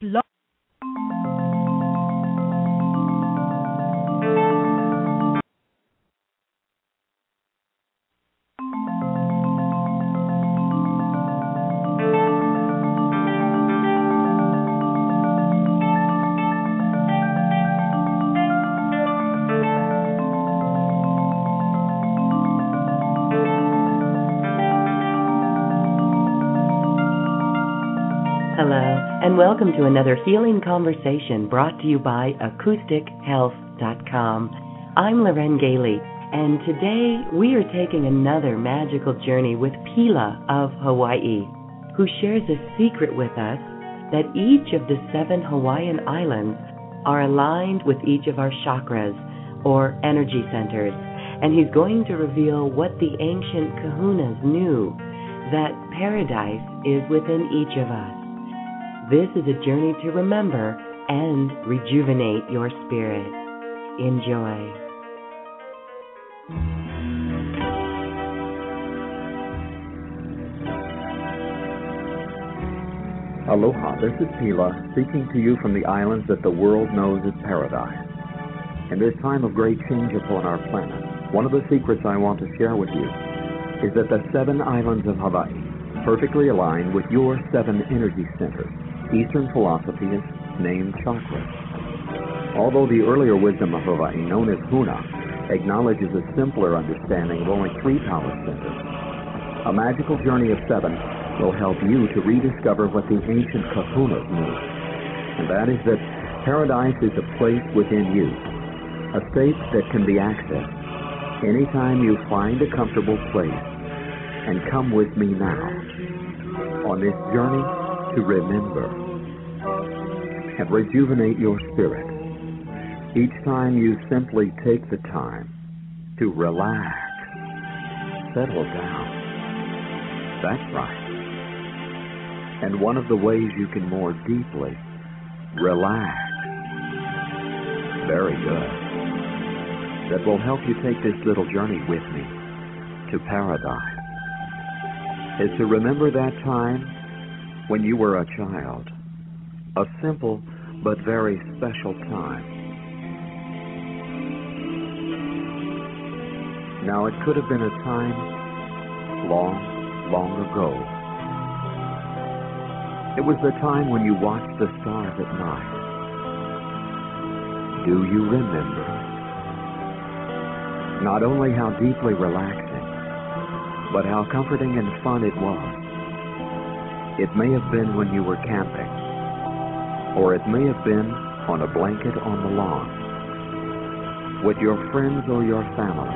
Blog. Welcome to another healing conversation brought to you by AcousticHealth.com. I'm Loren Gailey, and today we are taking another magical journey with Pila of Hawaii, who shares a secret with us that each of the seven Hawaiian islands are aligned with each of our chakras or energy centers, and he's going to reveal what the ancient kahunas knew that paradise is within each of us. This is a journey to remember and rejuvenate your spirit. Enjoy. Aloha, this is Pila, speaking to you from the islands that the world knows as paradise. In this time of great change upon our planet, one of the secrets I want to share with you is that the seven islands of Hawaii perfectly align with your seven energy centers. Eastern philosophy is named chakras. Although the earlier wisdom of Hawaii, known as Huna, acknowledges a simpler understanding of only three power centers, a magical journey of seven will help you to rediscover what the ancient kahunas knew. And that is that paradise is a place within you, a state that can be accessed anytime you find a comfortable place. And come with me now on this journey to remember and rejuvenate your spirit. Each time you simply take the time to relax, settle down. That's right. And one of the ways you can more deeply relax, very good, that will help you take this little journey with me to paradise, is to remember that time when you were a child. A simple but very special time. Now, it could have been a time long, long ago. It was the time when you watched the stars at night. Do you remember? Not only how deeply relaxing, but how comforting and fun it was. It may have been when you were camping, or it may have been on a blanket on the lawn, with your friends or your family.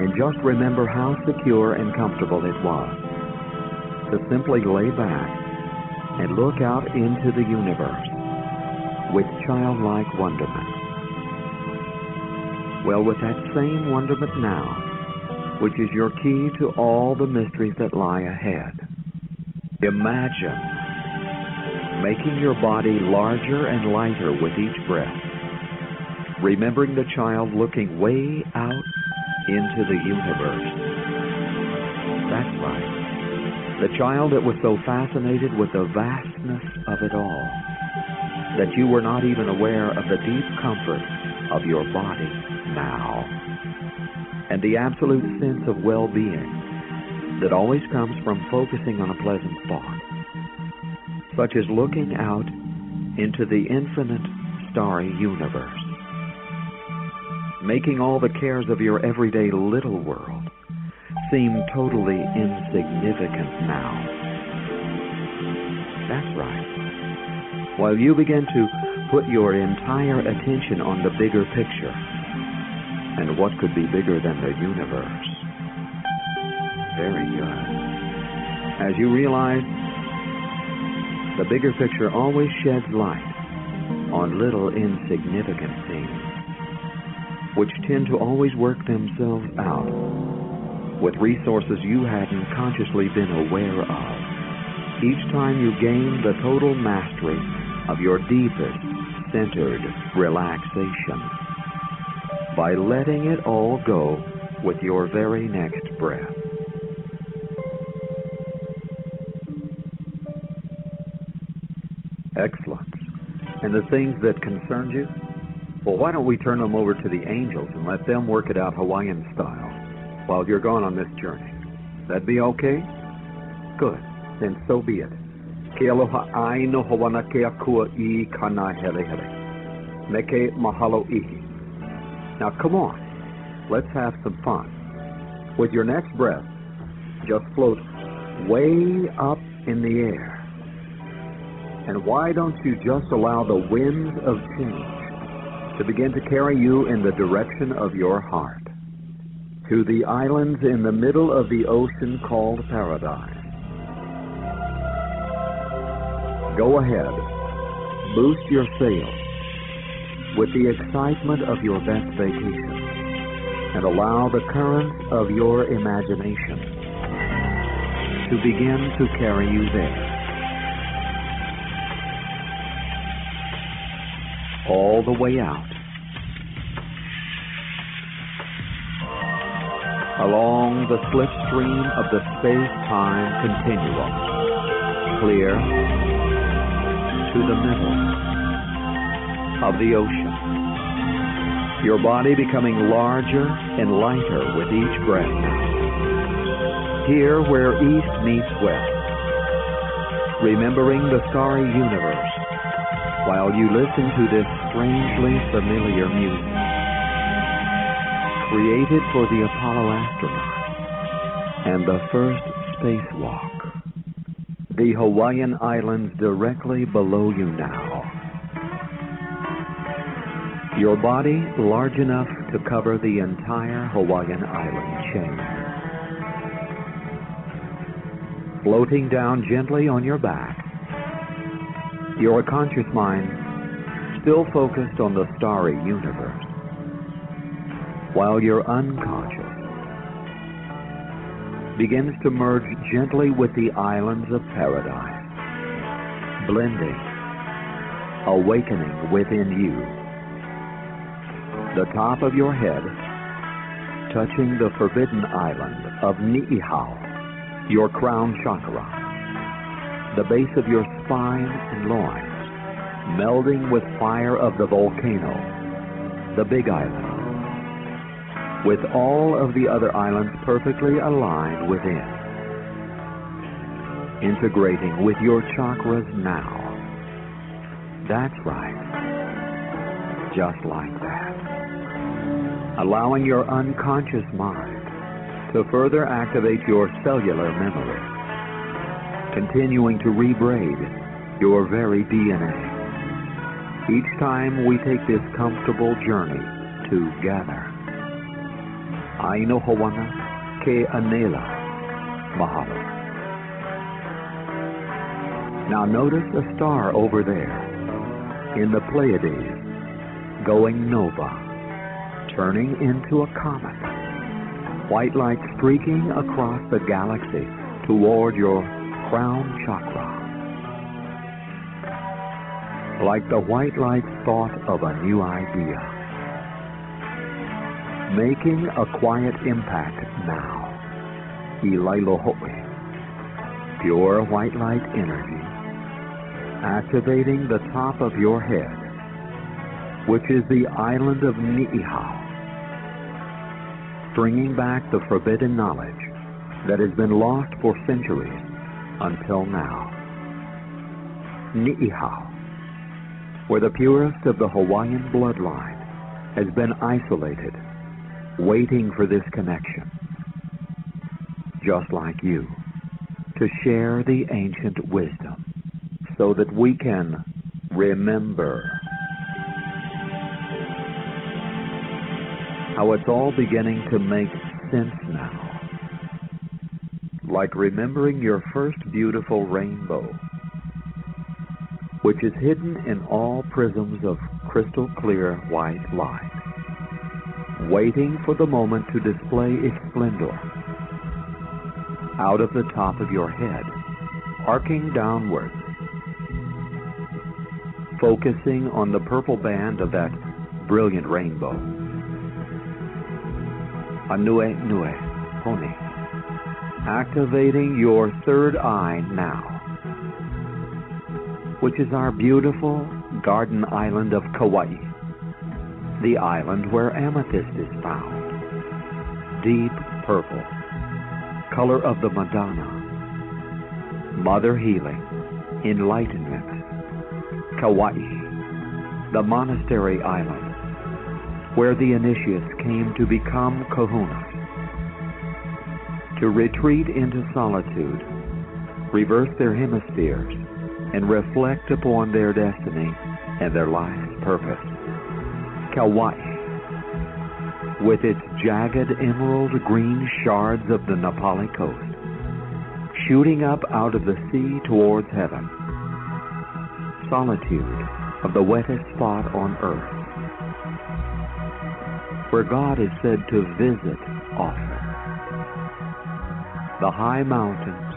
And just remember how secure and comfortable it was to simply lay back and look out into the universe with childlike wonderment. Well, with that same wonderment now, which is your key to all the mysteries that lie ahead, Imagine making your body larger and lighter with each breath, remembering the child looking way out into the universe. That's right. The child that was so fascinated with the vastness of it all that you were not even aware of the deep comfort of your body now and the absolute sense of well-being that always comes from focusing on a pleasant thought, such as looking out into the infinite starry universe, making all the cares of your everyday little world seem totally insignificant now. That's right. While you begin to put your entire attention on the bigger picture, and what could be bigger than the universe? Very good. As you realize, the bigger picture always sheds light on little insignificant things, which tend to always work themselves out with resources you hadn't consciously been aware of. Each time you gain the total mastery of your deepest centered relaxation by letting it all go with your very next breath. Excellent. And the things that concern you? Well, why don't we turn them over to the angels and let them work it out Hawaiian style while you're gone on this journey? That'd be okay? Good. Then so be it. Ke aloha ai no hawana ke akua i kana hele hele. Meke mahalo ihi. Now come on. Let's have some fun. With your next breath, just float way up in the air. And why don't you just allow the winds of change to begin to carry you in the direction of your heart to the islands in the middle of the ocean called paradise. Go ahead, boost your sails with the excitement of your best vacation and allow the currents of your imagination to begin to carry you there. All the way out. along the slipstream of the space-time continuum, clear to the middle of the ocean. Your body becoming larger and lighter with each breath. Here where east meets west, remembering the starry universe while you listen to this strangely familiar music created for the Apollo astronaut and the first spacewalk. The Hawaiian Islands directly below you now. Your body large enough to cover the entire Hawaiian Island chain. Floating down gently on your back, your conscious mind still focused on the starry universe while your unconscious begins to merge gently with the islands of paradise, blending, awakening within you. The top of your head touching the forbidden island of Ni'ihau, your crown chakra, the base of your spine and loins, melding with fire of the volcano, the big island, with all of the other islands perfectly aligned within. Integrating with your chakras now. That's right. Just like that. Allowing your unconscious mind to further activate your cellular memory. Continuing to rebraid your very DNA. Each time we take this comfortable journey together. Aino Hawana Ke Anela Mahalo. Now notice a star over there in the Pleiades going nova, turning into a comet. White light streaking across the galaxy toward your crown chakra. Like the white light thought of a new idea. Making a quiet impact now. Ilailohoe, pure white light energy, activating the top of your head, which is the island of Ni'ihau, bringing back the forbidden knowledge that has been lost for centuries until now. Ni'ihau, where the purest of the Hawaiian bloodline has been isolated waiting for this connection, just like you, to share the ancient wisdom so that we can remember how it's all beginning to make sense now. Like remembering your first beautiful rainbow, which is hidden in all prisms of crystal clear white light waiting for the moment to display its splendor. Out of the top of your head, arcing downwards, focusing on the purple band of that brilliant rainbow. Anue Nue Pony. Activating your third eye now. which is our beautiful garden island of Kauai, the island where amethyst is found. Deep purple, color of the Madonna, mother healing, enlightenment, Kauai, the monastery island, where the initiates came to become kahunas, to retreat into solitude, reverse their hemispheres, and reflect upon their destiny and their life's purpose. Kauai, with its jagged emerald green shards of the Na Pali coast, shooting up out of the sea towards heaven. Solitude of the wettest spot on earth, where God is said to visit often. The high mountains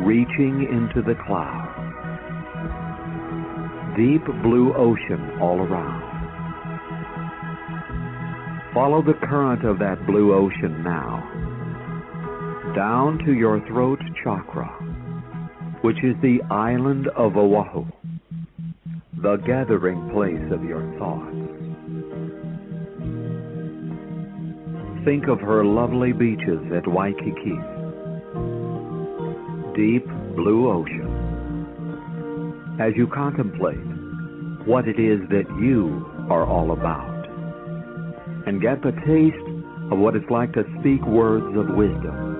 reaching into the clouds deep blue ocean all around. Follow the current of that blue ocean now, down to your throat chakra, which is the island of Oahu, the gathering place of your thoughts. Think of her lovely beaches at Waikiki, deep blue ocean as you contemplate what it is that you are all about and get the taste of what it's like to speak words of wisdom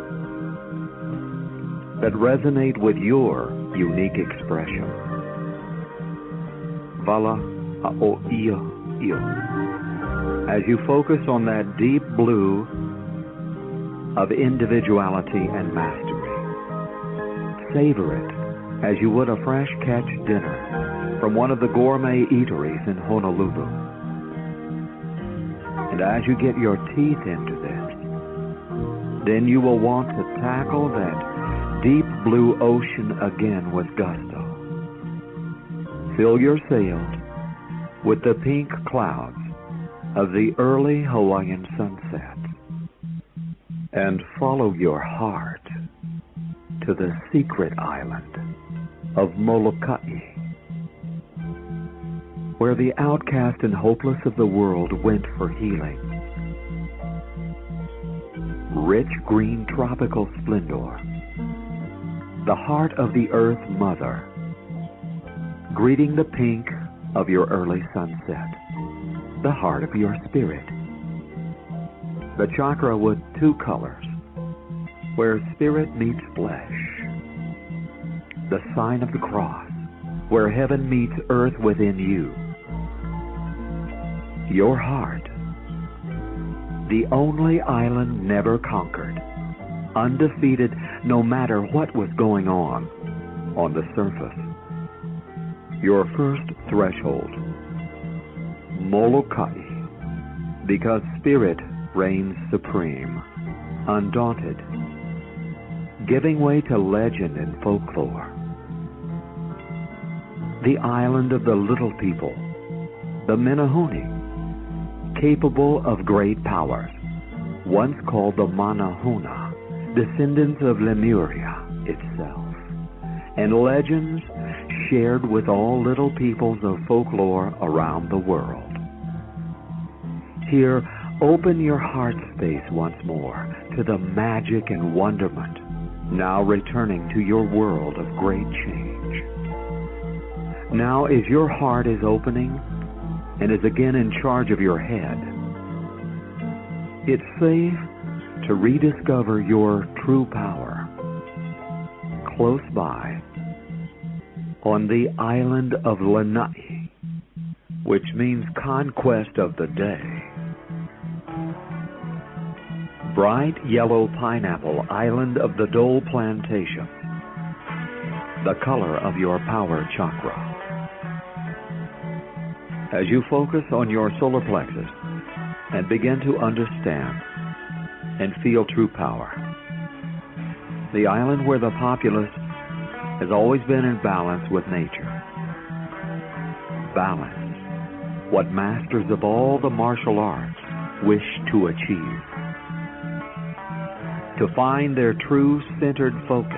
that resonate with your unique expression. Vala ao ia io. As you focus on that deep blue of individuality and mastery, savor it as you would a fresh catch dinner from one of the gourmet eateries in Honolulu. And as you get your teeth into this, then you will want to tackle that deep blue ocean again with gusto. Fill your sails with the pink clouds of the early Hawaiian sunset and follow your heart to the secret island of Molokai, where the outcast and hopeless of the world went for healing. Rich green tropical splendor, the heart of the earth mother, greeting the pink of your early sunset, the heart of your spirit. The chakra with two colors, where spirit meets flesh the sign of the cross, where heaven meets earth within you. Your heart, the only island never conquered, undefeated no matter what was going on on the surface. Your first threshold, Molokai, because spirit reigns supreme, undaunted, giving way to legend and folklore the island of the little people, the Menehune, capable of great powers, once called the Manahuna, descendants of Lemuria itself, and legends shared with all little peoples of folklore around the world. Here, open your heart space once more to the magic and wonderment, now returning to your world of great change. Now, as your heart is opening and is again in charge of your head, it's safe to rediscover your true power close by on the island of Lanai, which means conquest of the day. Bright yellow pineapple island of the Dole Plantation, the color of your power chakra as you focus on your solar plexus and begin to understand and feel true power. The island where the populace has always been in balance with nature. Balance, what masters of all the martial arts wish to achieve. To find their true centered focus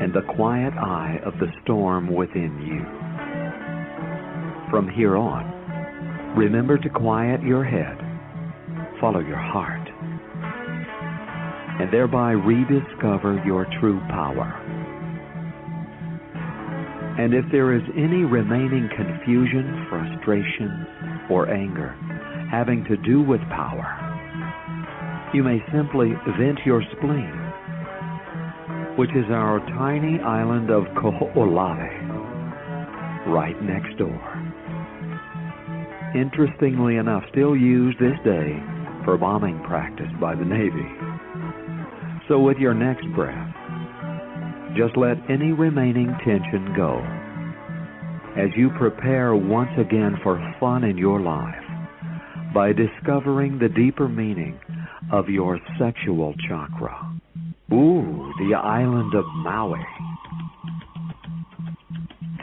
and the quiet eye of the storm within you. From here on, remember to quiet your head, follow your heart, and thereby rediscover your true power. And if there is any remaining confusion, frustration, or anger having to do with power, you may simply vent your spleen, which is our tiny island of Kaho'olawe, right next door. Interestingly enough, still used this day for bombing practice by the Navy. So with your next breath, just let any remaining tension go as you prepare once again for fun in your life by discovering the deeper meaning of your sexual chakra. Ooh, the island of Maui.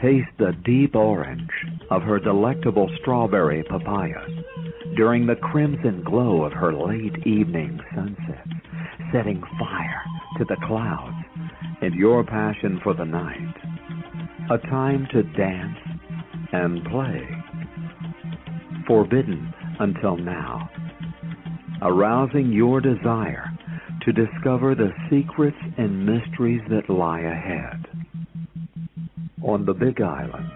Taste the deep orange of her delectable strawberry papayas during the crimson glow of her late evening sunset, setting fire to the clouds and your passion for the night. A time to dance and play. Forbidden until now. Arousing your desire to discover the secrets and mysteries that lie ahead. On the Big Island,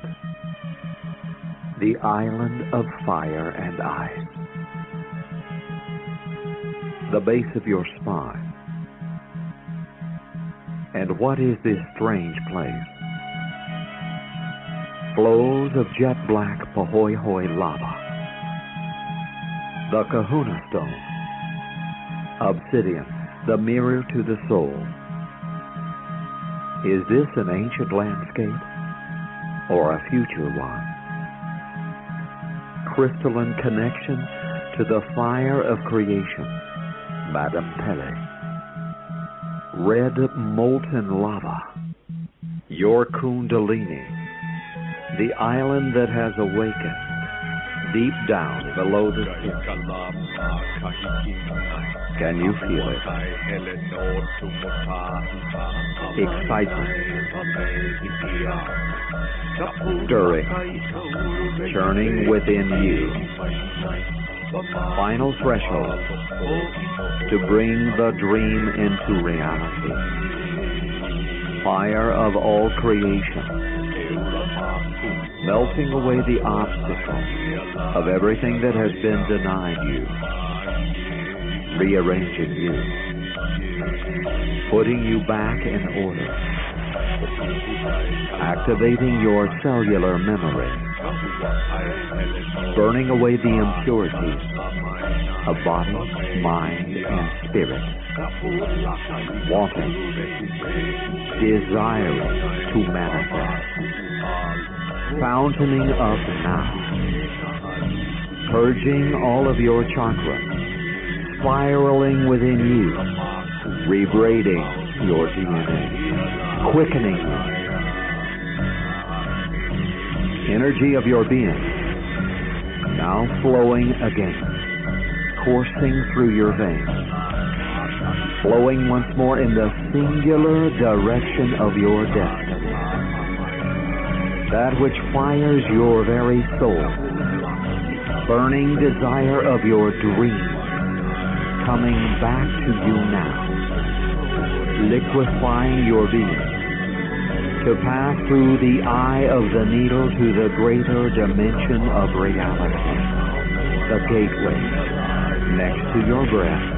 the island of fire and ice. The base of your spine. And what is this strange place? Flows of jet black Pahoehoe lava. The Kahuna Stone. Obsidian, the mirror to the soul. Is this an ancient landscape or a future one? Crystalline connection to the fire of creation, Madame Pele red molten lava, your Kundalini, the island that has awakened deep down below the sea. Can you feel it? Excitement, stirring, churning within you final threshold to bring the dream into reality. Fire of all creation, melting away the obstacles of everything that has been denied you, rearranging you, putting you back in order, activating your cellular memory burning away the impurities of body, mind, and spirit, wanting, desiring to manifest, fountaining up now, purging all of your chakras, spiraling within you, rebraiding your DNA, quickening energy of your being now flowing again, coursing through your veins, flowing once more in the singular direction of your destiny. That which fires your very soul, burning desire of your dreams, coming back to you now, liquefying your being. To pass through the eye of the needle to the greater dimension of reality, the gateway next to your breath,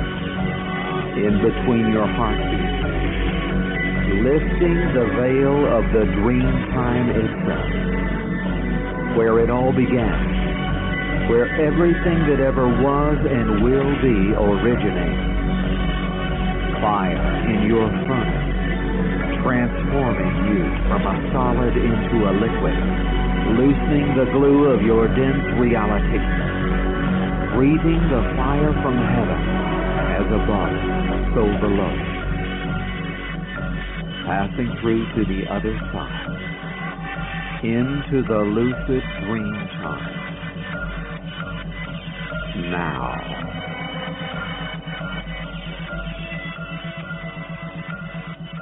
in between your heartbeats, lifting the veil of the dream time itself, where it all began, where everything that ever was and will be originates. Fire in your furnace transforming you from a solid into a liquid, loosening the glue of your dense reality, breathing the fire from heaven as above, so below, passing through to the other side, into the lucid dream time. Now.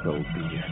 so be it.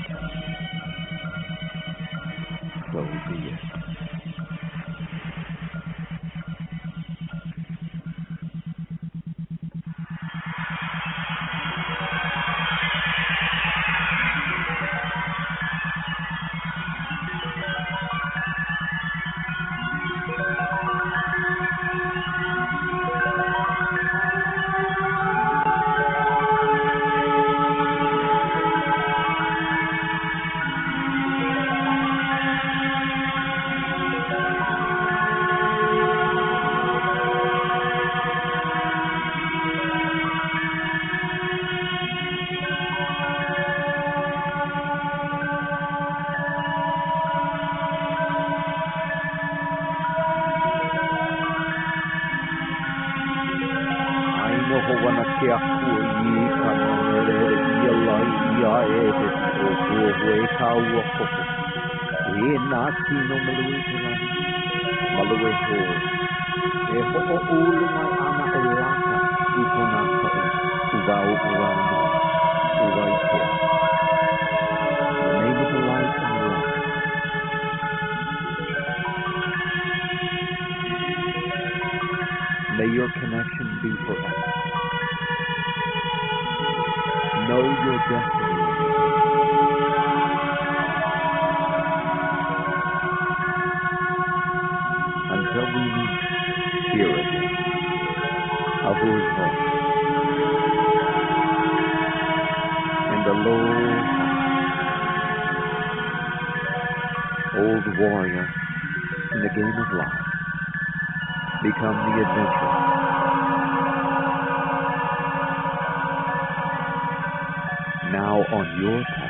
Now on your path